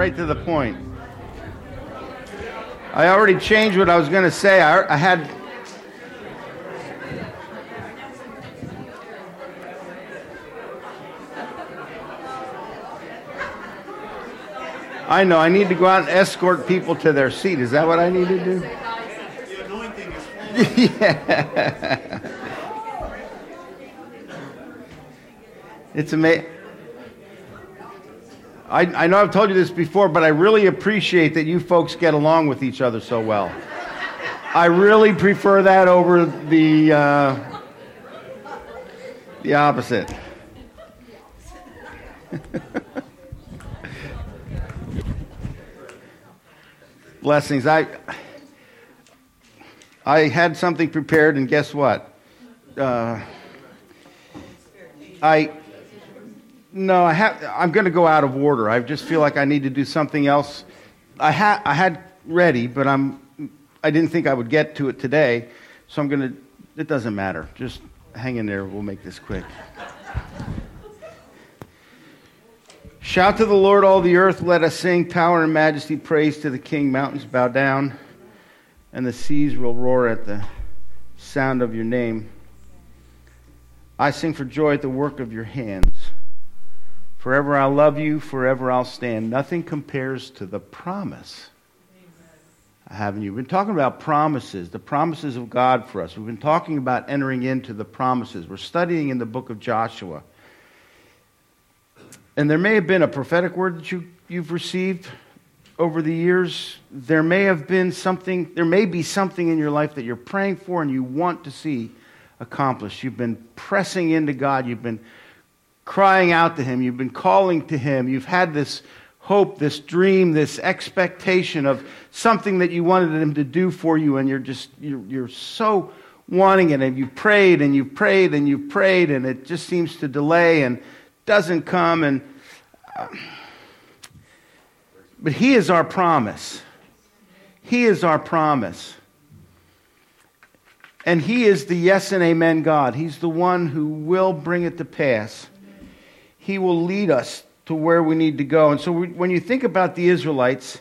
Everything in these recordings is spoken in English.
right to the point. I already changed what I was going to say. I, I had. I know. I need to go out and escort people to their seat. Is that what I need to do? Yeah. It's amazing. I, I know I've told you this before, but I really appreciate that you folks get along with each other so well. I really prefer that over the uh, the opposite. Blessings. I I had something prepared, and guess what? Uh, I no, I have. I'm going to go out of order. I just feel like I need to do something else. I had I had ready, but I'm. I didn't think I would get to it today, so I'm going to. It doesn't matter. Just hang in there. We'll make this quick. Shout to the Lord, all the earth. Let us sing power and majesty, praise to the King. Mountains bow down, and the seas will roar at the sound of your name. I sing for joy at the work of your hands. Forever I'll love you, forever I'll stand. Nothing compares to the promise I have in you. We've been talking about promises, the promises of God for us. We've been talking about entering into the promises. We're studying in the book of Joshua. And there may have been a prophetic word that you, you've received over the years. There may have been something, there may be something in your life that you're praying for and you want to see accomplished. You've been pressing into God. You've been crying out to Him. You've been calling to Him. You've had this hope, this dream, this expectation of something that you wanted Him to do for you, and you're just, you're, you're so wanting it. And you've prayed and you've prayed and you've prayed, and it just seems to delay and doesn't come. And, uh, but He is our promise. He is our promise. And He is the yes and amen God. He's the one who will bring it to pass. He will lead us to where we need to go. And so we, when you think about the Israelites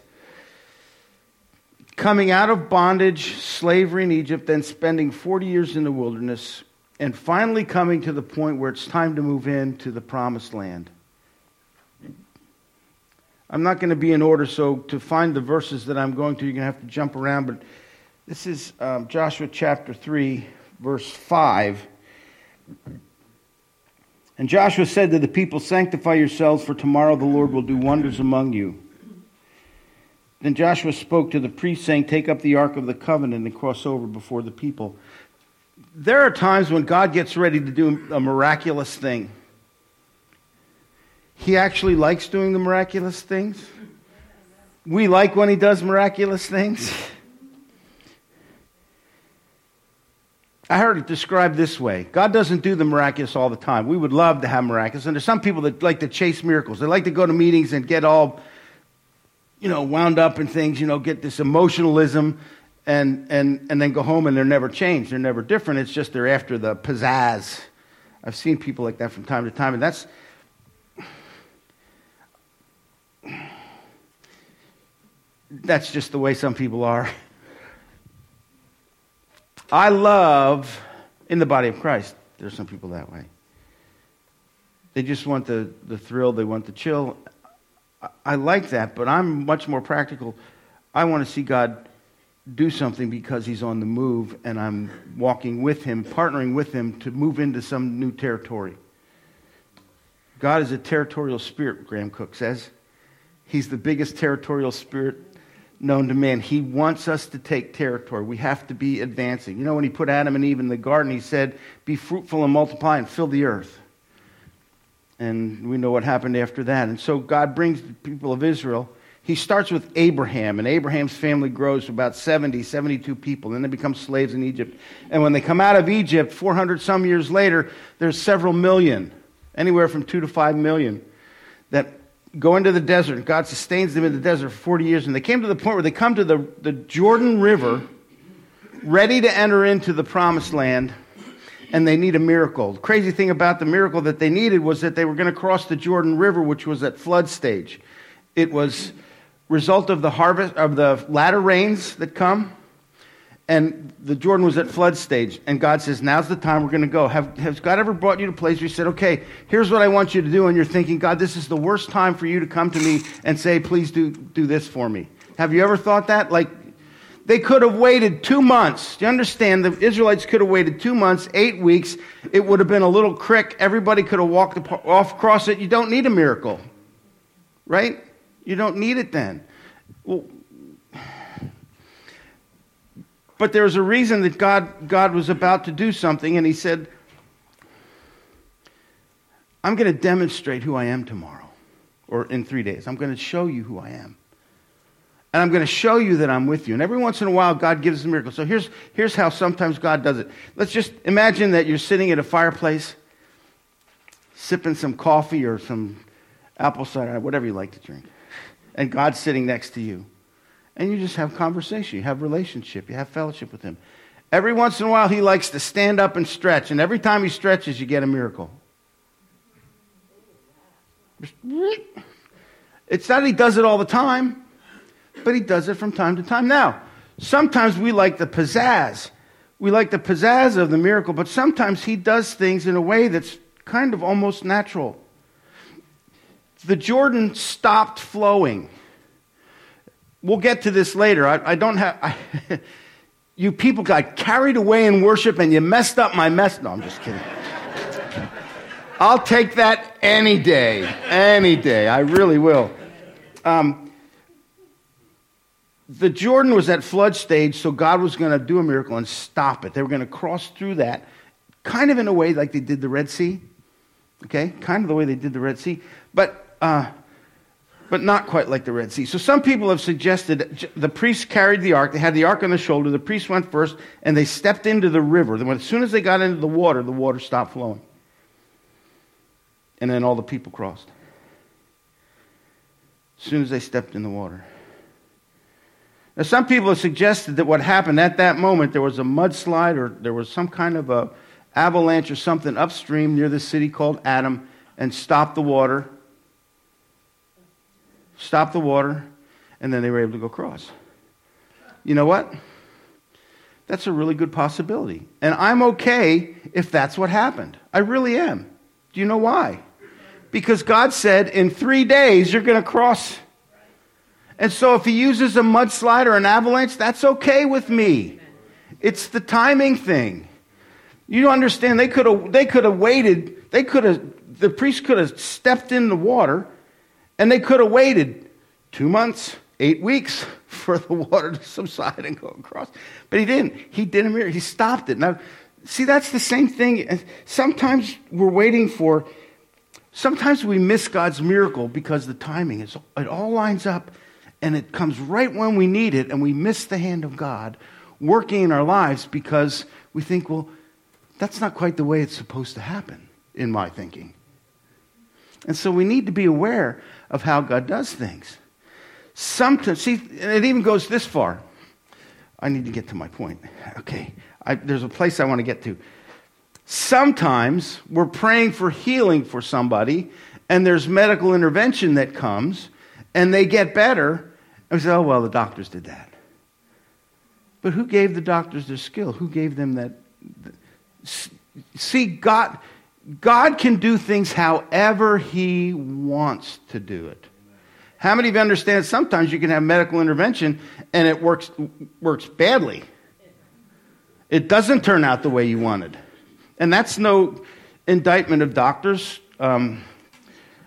coming out of bondage, slavery in Egypt, then spending 40 years in the wilderness, and finally coming to the point where it's time to move into the promised land. I'm not going to be in order, so to find the verses that I'm going to, you're going to have to jump around, but this is um, Joshua chapter 3, verse 5. And Joshua said to the people, Sanctify yourselves, for tomorrow the Lord will do wonders among you. Then Joshua spoke to the priests, saying, Take up the ark of the covenant and cross over before the people. There are times when God gets ready to do a miraculous thing. He actually likes doing the miraculous things. We like when he does miraculous things. I heard it described this way God doesn't do the miraculous all the time. We would love to have miraculous. And there's some people that like to chase miracles. They like to go to meetings and get all, you know, wound up in things, you know, get this emotionalism and, and, and then go home and they're never changed. They're never different. It's just they're after the pizzazz. I've seen people like that from time to time. And that's. That's just the way some people are. I love in the body of Christ. There's some people that way. They just want the, the thrill, they want the chill. I, I like that, but I'm much more practical. I want to see God do something because He's on the move and I'm walking with Him, partnering with Him to move into some new territory. God is a territorial spirit, Graham Cooke says. He's the biggest territorial spirit known to man. He wants us to take territory. We have to be advancing. You know, when he put Adam and Eve in the garden, he said, Be fruitful and multiply and fill the earth. And we know what happened after that. And so God brings the people of Israel. He starts with Abraham, and Abraham's family grows to about 70, 72 people. Then they become slaves in Egypt. And when they come out of Egypt, 400 some years later, there's several million, anywhere from two to five million, that go into the desert. God sustains them in the desert for 40 years. And they came to the point where they come to the, the Jordan River, ready to enter into the promised land, and they need a miracle. The crazy thing about the miracle that they needed was that they were going to cross the Jordan River, which was at flood stage. It was result of the harvest of the latter rains that come. And the Jordan was at flood stage, and God says, "Now's the time we're going to go." Have, has God ever brought you to a place where you said, "Okay, here's what I want you to do," and you're thinking, "God, this is the worst time for you to come to me and say, please do do this for me." Have you ever thought that? Like, they could have waited two months. Do you understand? The Israelites could have waited two months, eight weeks. It would have been a little creek. Everybody could have walked off across it. You don't need a miracle, right? You don't need it then. Well, but there was a reason that God, God was about to do something, and He said, I'm going to demonstrate who I am tomorrow, or in three days. I'm going to show you who I am. And I'm going to show you that I'm with you. And every once in a while, God gives a miracle. So here's, here's how sometimes God does it. Let's just imagine that you're sitting at a fireplace, sipping some coffee or some apple cider, whatever you like to drink. And God's sitting next to you and you just have conversation. You have relationship. You have fellowship with him. Every once in a while, he likes to stand up and stretch, and every time he stretches, you get a miracle. It's not that he does it all the time, but he does it from time to time. Now, sometimes we like the pizzazz. We like the pizzazz of the miracle, but sometimes he does things in a way that's kind of almost natural. The Jordan stopped flowing. We'll get to this later. I, I don't have. I, you people got carried away in worship and you messed up my mess. No, I'm just kidding. I'll take that any day. Any day. I really will. Um, the Jordan was at flood stage, so God was going to do a miracle and stop it. They were going to cross through that, kind of in a way like they did the Red Sea. Okay? Kind of the way they did the Red Sea. But. Uh, but not quite like the Red Sea. So some people have suggested the priests carried the ark. They had the ark on the shoulder. The priests went first, and they stepped into the river. Then, as soon as they got into the water, the water stopped flowing. And then all the people crossed. As soon as they stepped in the water. Now, some people have suggested that what happened at that moment, there was a mudslide or there was some kind of a avalanche or something upstream near the city called Adam and stopped the water stopped the water, and then they were able to go across. You know what? That's a really good possibility. And I'm okay if that's what happened. I really am. Do you know why? Because God said, in three days, you're going to cross. And so if he uses a mudslide or an avalanche, that's okay with me. It's the timing thing. You understand, they could have they could have waited, they could have the priest could have stepped in the water and they could have waited two months, eight weeks for the water to subside and go across. But he didn't. He did a miracle. He stopped it. Now, see, that's the same thing. Sometimes we're waiting for, sometimes we miss God's miracle because the timing is, it all lines up and it comes right when we need it and we miss the hand of God working in our lives because we think, well, that's not quite the way it's supposed to happen, in my thinking. And so we need to be aware of how God does things. Sometimes, see, it even goes this far. I need to get to my point. Okay, I, there's a place I want to get to. Sometimes we're praying for healing for somebody, and there's medical intervention that comes, and they get better. And we say, oh, well, the doctors did that. But who gave the doctors their skill? Who gave them that? See, God, God can do things however He wants to do it. How many of you understand sometimes you can have medical intervention and it works, works badly? It doesn't turn out the way you wanted. And that's no indictment of doctors um,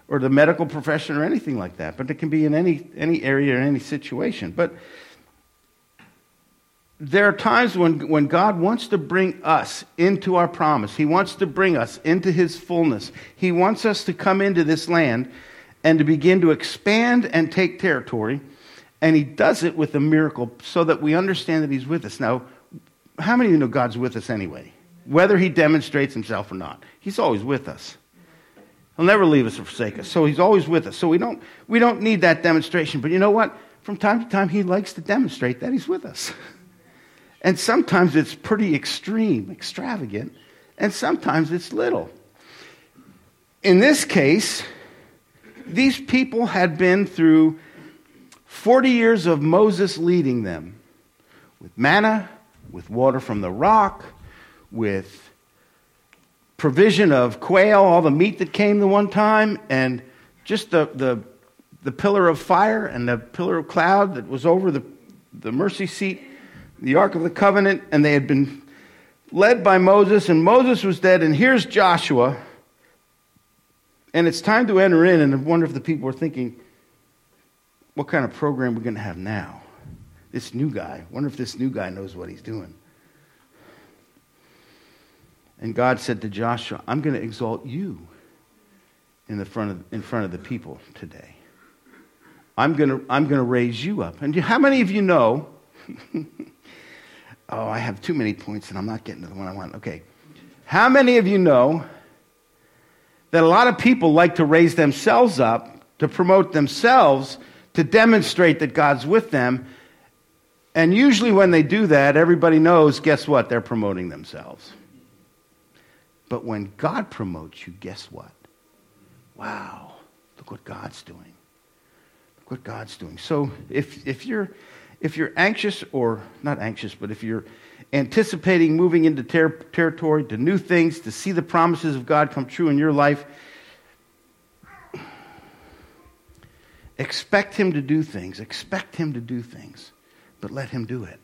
or the medical profession or anything like that, but it can be in any, any area or any situation. But there are times when, when God wants to bring us into our promise. He wants to bring us into His fullness. He wants us to come into this land and to begin to expand and take territory. And He does it with a miracle so that we understand that He's with us. Now, how many of you know God's with us anyway? Whether He demonstrates Himself or not, He's always with us. He'll never leave us or forsake us. So He's always with us. So we don't, we don't need that demonstration. But you know what? From time to time, He likes to demonstrate that He's with us. And sometimes it's pretty extreme, extravagant, and sometimes it's little. In this case, these people had been through 40 years of Moses leading them with manna, with water from the rock, with provision of quail, all the meat that came the one time, and just the, the, the pillar of fire and the pillar of cloud that was over the, the mercy seat, the Ark of the Covenant, and they had been led by Moses, and Moses was dead, and here's Joshua, and it's time to enter in, and I wonder if the people were thinking, what kind of program we're going to have now? This new guy. wonder if this new guy knows what he's doing. And God said to Joshua, I'm going to exalt you in, the front of, in front of the people today. I'm going to, I'm going to raise you up. And how many of you know? oh, I have too many points and I'm not getting to the one I want. Okay. How many of you know that a lot of people like to raise themselves up to promote themselves to demonstrate that God's with them? And usually when they do that, everybody knows, guess what? They're promoting themselves. But when God promotes you, guess what? Wow, look what God's doing. Look what God's doing. So if, if, you're, if you're anxious, or not anxious, but if you're anticipating moving into ter- territory, to new things, to see the promises of God come true in your life, expect Him to do things. Expect Him to do things, but let Him do it.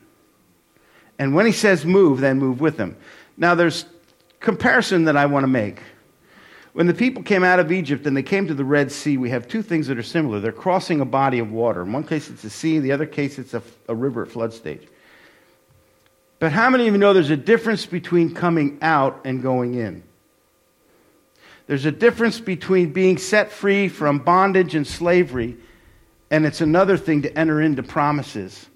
And when He says move, then move with Him. Now, there's comparison that I want to make. When the people came out of Egypt and they came to the Red Sea, we have two things that are similar. They're crossing a body of water. In one case, it's a sea, in the other case, it's a, a river at flood stage. But how many of you know there's a difference between coming out and going in? There's a difference between being set free from bondage and slavery, and it's another thing to enter into promises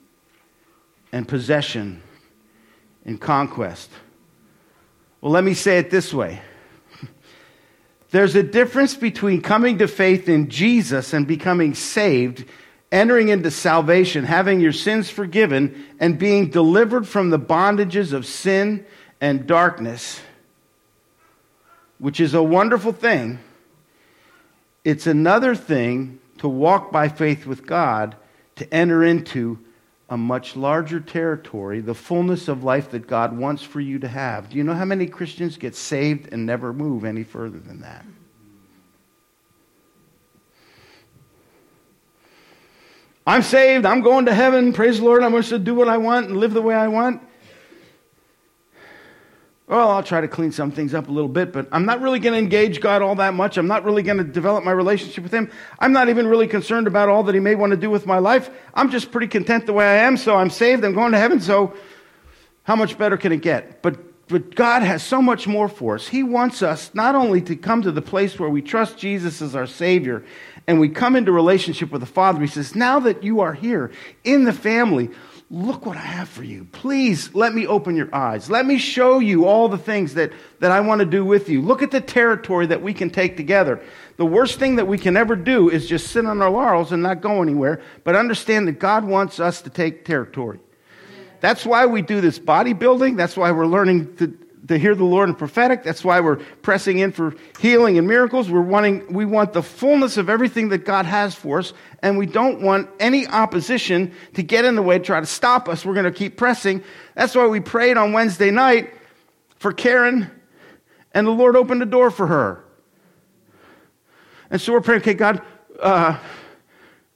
and possession and conquest. Well, let me say it this way there's a difference between coming to faith in Jesus and becoming saved, entering into salvation, having your sins forgiven, and being delivered from the bondages of sin and darkness, which is a wonderful thing. It's another thing to walk by faith with God, to enter into a much larger territory, the fullness of life that God wants for you to have. Do you know how many Christians get saved and never move any further than that? I'm saved, I'm going to heaven, praise the Lord, I'm going to do what I want and live the way I want. Well, I'll try to clean some things up a little bit, but I'm not really going to engage God all that much. I'm not really going to develop my relationship with Him. I'm not even really concerned about all that He may want to do with my life. I'm just pretty content the way I am, so I'm saved. I'm going to heaven, so how much better can it get? But, but God has so much more for us. He wants us not only to come to the place where we trust Jesus as our Savior and we come into relationship with the Father. He says, Now that you are here in the family, Look what I have for you. Please let me open your eyes. Let me show you all the things that, that I want to do with you. Look at the territory that we can take together. The worst thing that we can ever do is just sit on our laurels and not go anywhere, but understand that God wants us to take territory. That's why we do this bodybuilding. That's why we're learning to, to hear the Lord in prophetic. That's why we're pressing in for healing and miracles. We're wanting, we want the fullness of everything that God has for us, and we don't want any opposition to get in the way, to try to stop us. We're going to keep pressing. That's why we prayed on Wednesday night for Karen, and the Lord opened the door for her. And so we're praying, okay, God, uh,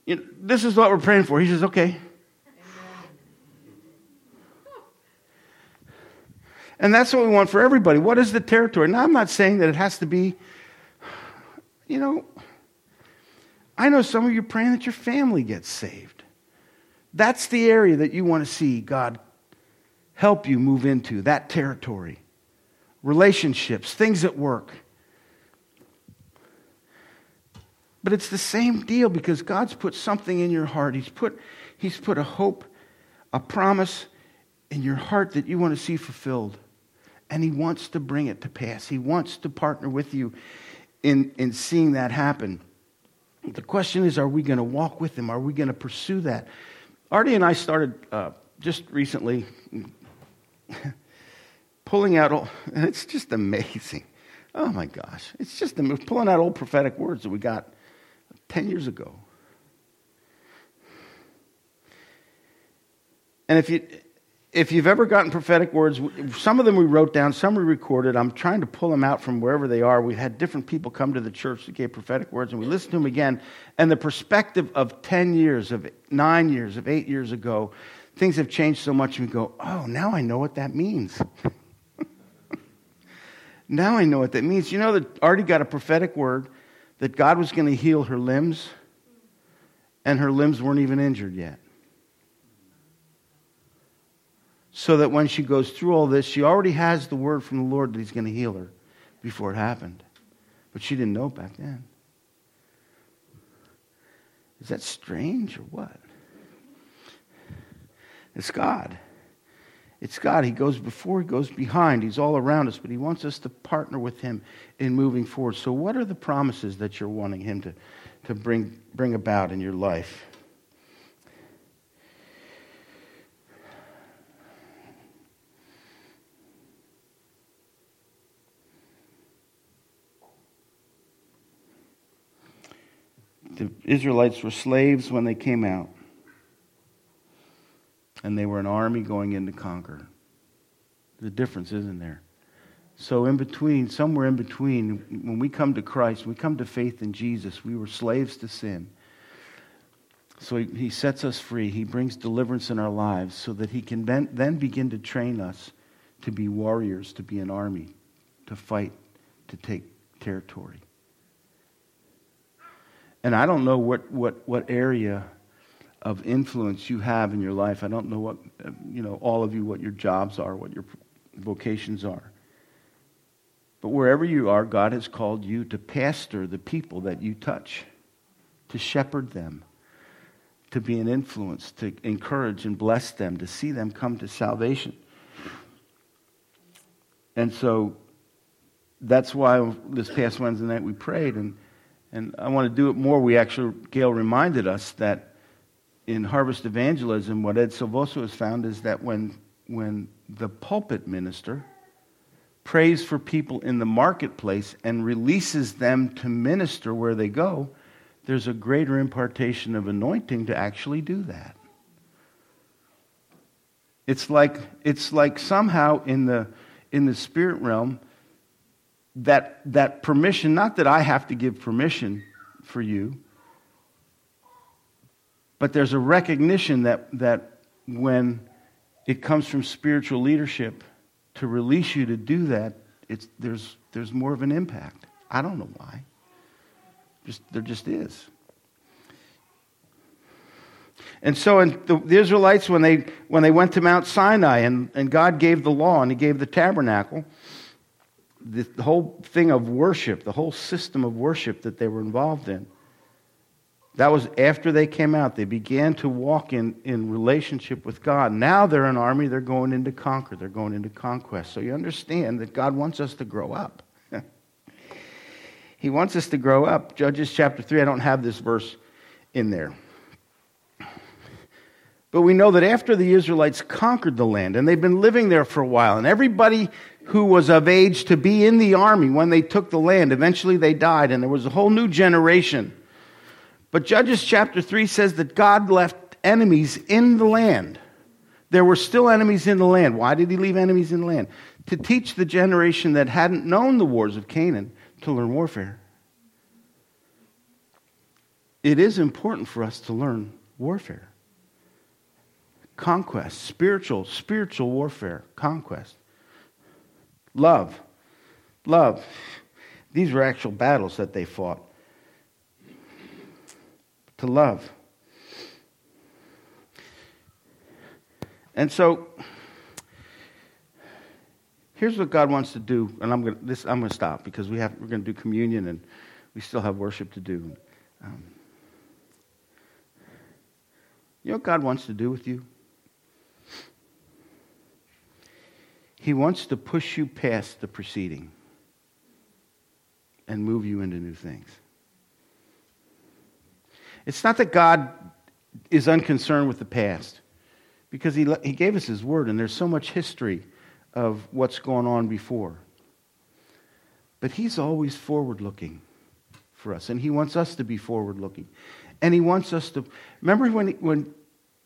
you know, this is what we're praying for. He says, okay. And that's what we want for everybody. What is the territory? Now, I'm not saying that it has to be, you know, I know some of you praying that your family gets saved. That's the area that you want to see God help you move into, that territory. Relationships, things at work. But it's the same deal because God's put something in your heart. He's put, he's put a hope, a promise in your heart that you want to see fulfilled and He wants to bring it to pass. He wants to partner with you in, in seeing that happen. The question is are we going to walk with Him? Are we going to pursue that? Artie and I started uh, just recently pulling out, all, and it's just amazing. Oh my gosh. It's just pulling out old prophetic words that we got 10 years ago. And if you if you've ever gotten prophetic words, some of them we wrote down, some we recorded. I'm trying to pull them out from wherever they are. We had different people come to the church that gave prophetic words, and we listened to them again. And the perspective of 10 years, of nine years, of eight years ago, things have changed so much, and we go, oh, now I know what that means. now I know what that means. You know that Artie got a prophetic word that God was going to heal her limbs, and her limbs weren't even injured yet so that when she goes through all this, she already has the word from the Lord that He's going to heal her before it happened. But she didn't know back then. Is that strange or what? It's God. It's God. He goes before, He goes behind. He's all around us, but He wants us to partner with Him in moving forward. So, what are the promises that you're wanting Him to, to bring, bring about in your life? The Israelites were slaves when they came out, and they were an army going in to conquer. The difference isn't there. So, in between, somewhere in between, when we come to Christ, we come to faith in Jesus, we were slaves to sin. So, he, he sets us free. He brings deliverance in our lives so that He can then, then begin to train us to be warriors, to be an army, to fight, to take territory. And I don't know what, what, what area of influence you have in your life. I don't know what, you know, all of you, what your jobs are, what your vocations are. But wherever you are, God has called you to pastor the people that you touch, to shepherd them, to be an influence, to encourage and bless them, to see them come to salvation. And so that's why this past Wednesday night we prayed and and I want to do it more. We actually, Gail reminded us that in harvest evangelism, what Ed Silvoso has found is that when, when the pulpit minister prays for people in the marketplace and releases them to minister where they go, there's a greater impartation of anointing to actually do that. It's like, it's like somehow in the, in the spirit realm, that, that permission, not that I have to give permission for you, but there's a recognition that, that when it comes from spiritual leadership to release you to do that, it's, there's, there's more of an impact. I don't know why. Just, there just is. And so in the, the, Israelites, when they, when they went to Mount Sinai and, and God gave the law and He gave the tabernacle, the whole thing of worship, the whole system of worship that they were involved in, that was after they came out. They began to walk in, in relationship with God. Now they're an army, they're going into conquer, they're going into conquest. So you understand that God wants us to grow up. he wants us to grow up. Judges chapter 3, I don't have this verse in there. But we know that after the Israelites conquered the land, and they've been living there for a while, and everybody who was of age to be in the army when they took the land. Eventually they died, and there was a whole new generation. But Judges chapter 3 says that God left enemies in the land. There were still enemies in the land. Why did he leave enemies in the land? To teach the generation that hadn't known the wars of Canaan to learn warfare. It is important for us to learn warfare. Conquest, spiritual, spiritual warfare, conquest. Love. Love. These were actual battles that they fought. To love. And so, here's what God wants to do, and I'm going to, this, I'm to stop because we have, we're going to do communion and we still have worship to do. Um, you know what God wants to do with you? He wants to push you past the preceding and move you into new things. It's not that God is unconcerned with the past, because he, he gave us His Word, and there's so much history of what's going on before. But He's always forward looking for us, and He wants us to be forward looking. And He wants us to. Remember when, when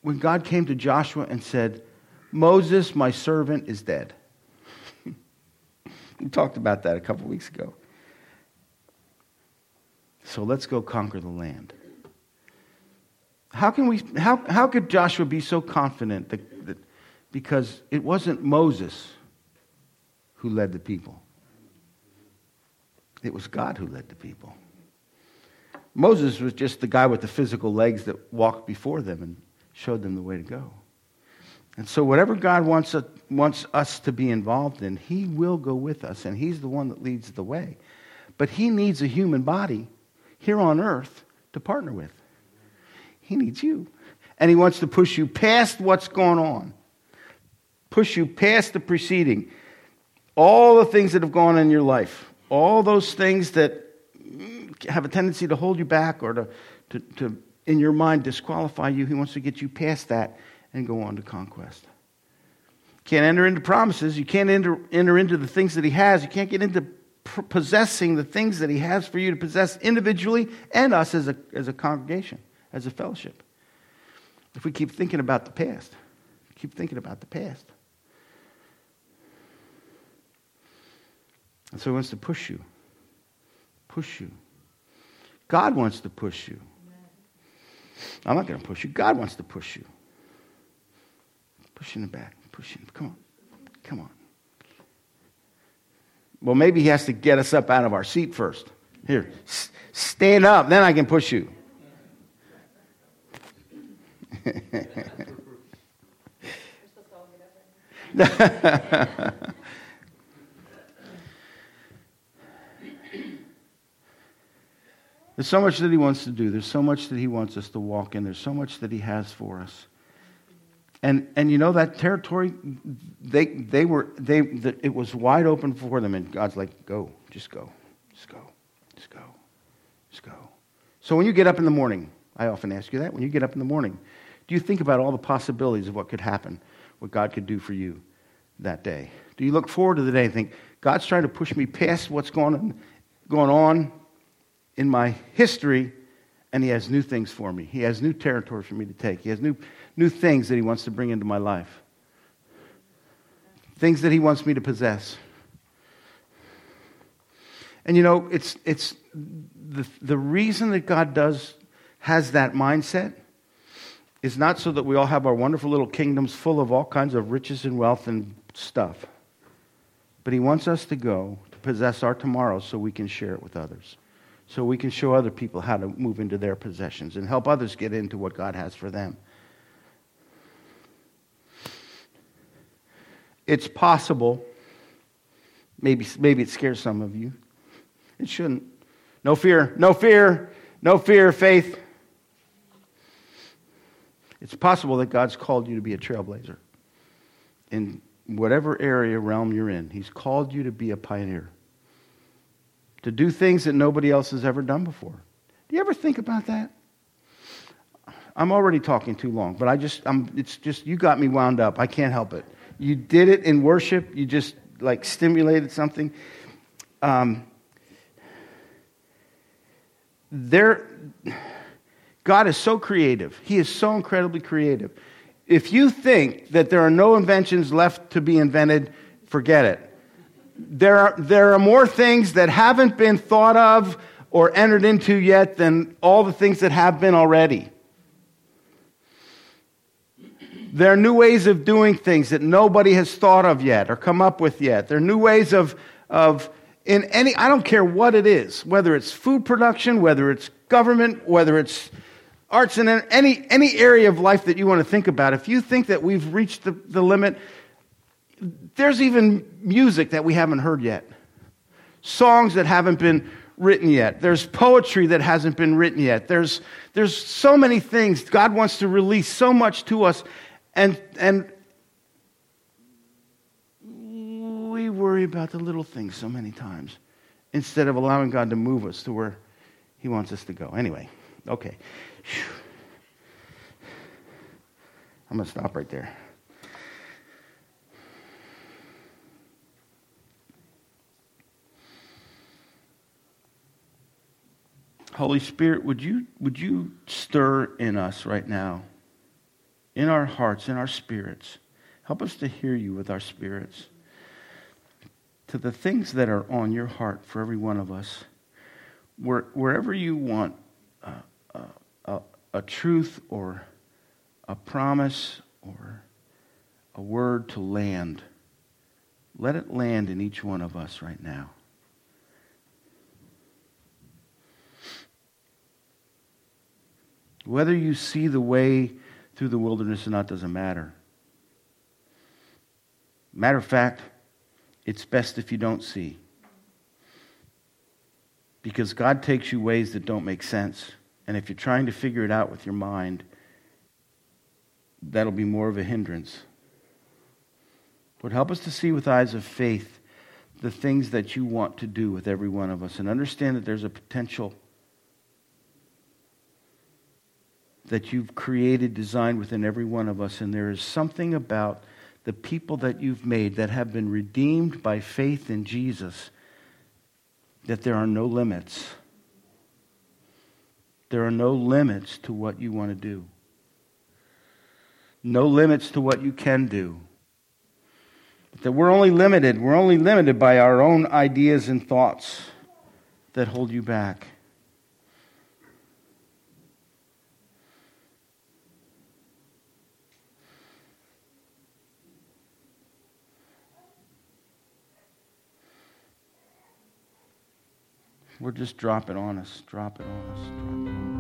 when God came to Joshua and said, Moses, my servant, is dead. We talked about that a couple weeks ago. So let's go conquer the land. How, can we, how, how could Joshua be so confident that, that because it wasn't Moses who led the people? It was God who led the people. Moses was just the guy with the physical legs that walked before them and showed them the way to go. And so, whatever God wants, us, wants us to be involved in, He will go with us, and He's the one that leads the way. But He needs a human body here on earth to partner with. He needs you. And He wants to push you past what's going on, push you past the preceding, all the things that have gone in your life, all those things that have a tendency to hold you back or to, to, to in your mind disqualify you. He wants to get you past that and go on to conquest. Can't enter into promises. You can't enter, enter into the things that He has. You can't get into possessing the things that He has for you to possess individually and us as a, as a congregation, as a fellowship. If we keep thinking about the past, keep thinking about the past. And so He wants to push you, push you. God wants to push you. I'm not going to push you. God wants to push you. Push in the back. Push in. Come on. Come on. Well, maybe he has to get us up out of our seat first. Here, s- stand up, then I can push you. There's so much that he wants to do. There's so much that he wants us to walk in. There's so much that he has for us. And, and you know that territory, they, they were, they, the, it was wide open for them. And God's like, go, just go, just go, just go, just go. So when you get up in the morning, I often ask you that, when you get up in the morning, do you think about all the possibilities of what could happen, what God could do for you that day? Do you look forward to the day and think, God's trying to push me past what's going on, going on in my history, and He has new things for me. He has new territory for me to take. He has new new things that He wants to bring into my life, things that He wants me to possess. And you know, it's, it's the, the reason that God does, has that mindset is not so that we all have our wonderful little kingdoms full of all kinds of riches and wealth and stuff. But He wants us to go to possess our tomorrow so we can share it with others. So we can show other people how to move into their possessions and help others get into what God has for them. It's possible. Maybe, maybe it scares some of you. It shouldn't. No fear, no fear, no fear, faith. It's possible that God's called you to be a trailblazer in whatever area, realm you're in. He's called you to be a pioneer, to do things that nobody else has ever done before. Do you ever think about that? I'm already talking too long, but I just, I'm, it's just, you got me wound up. I can't help it you did it in worship, you just like stimulated something. Um, there, God is so creative. He is so incredibly creative. If you think that there are no inventions left to be invented, forget it. There are, there are more things that haven't been thought of or entered into yet than all the things that have been already. There are new ways of doing things that nobody has thought of yet or come up with yet. There are new ways of, of in any, I don't care what it is, whether it's food production, whether it's government, whether it's arts and any, any area of life that you want to think about. If you think that we've reached the, the limit, there's even music that we haven't heard yet, songs that haven't been written yet. There's poetry that hasn't been written yet. There's, there's so many things. God wants to release so much to us. And, and we worry about the little things so many times instead of allowing God to move us to where He wants us to go. Anyway, okay. I'm going to stop right there. Holy Spirit, would you, would you stir in us right now? in our hearts, in our spirits. Help us to hear you with our spirits. To the things that are on your heart for every one of us, where, wherever you want uh, a, a, a truth or a promise or a word to land, let it land in each one of us right now. Whether you see the way through the wilderness or not doesn't matter. Matter of fact, it's best if you don't see. Because God takes you ways that don't make sense. And if you're trying to figure it out with your mind, that'll be more of a hindrance. Lord, help us to see with eyes of faith the things that you want to do with every one of us and understand that there's a potential that you've created, designed within every one of us. And there is something about the people that you've made that have been redeemed by faith in Jesus that there are no limits. There are no limits to what you want to do, no limits to what you can do. That we're only limited. We're only limited by our own ideas and thoughts that hold you back. We're just drop it on us, drop it on us, on us.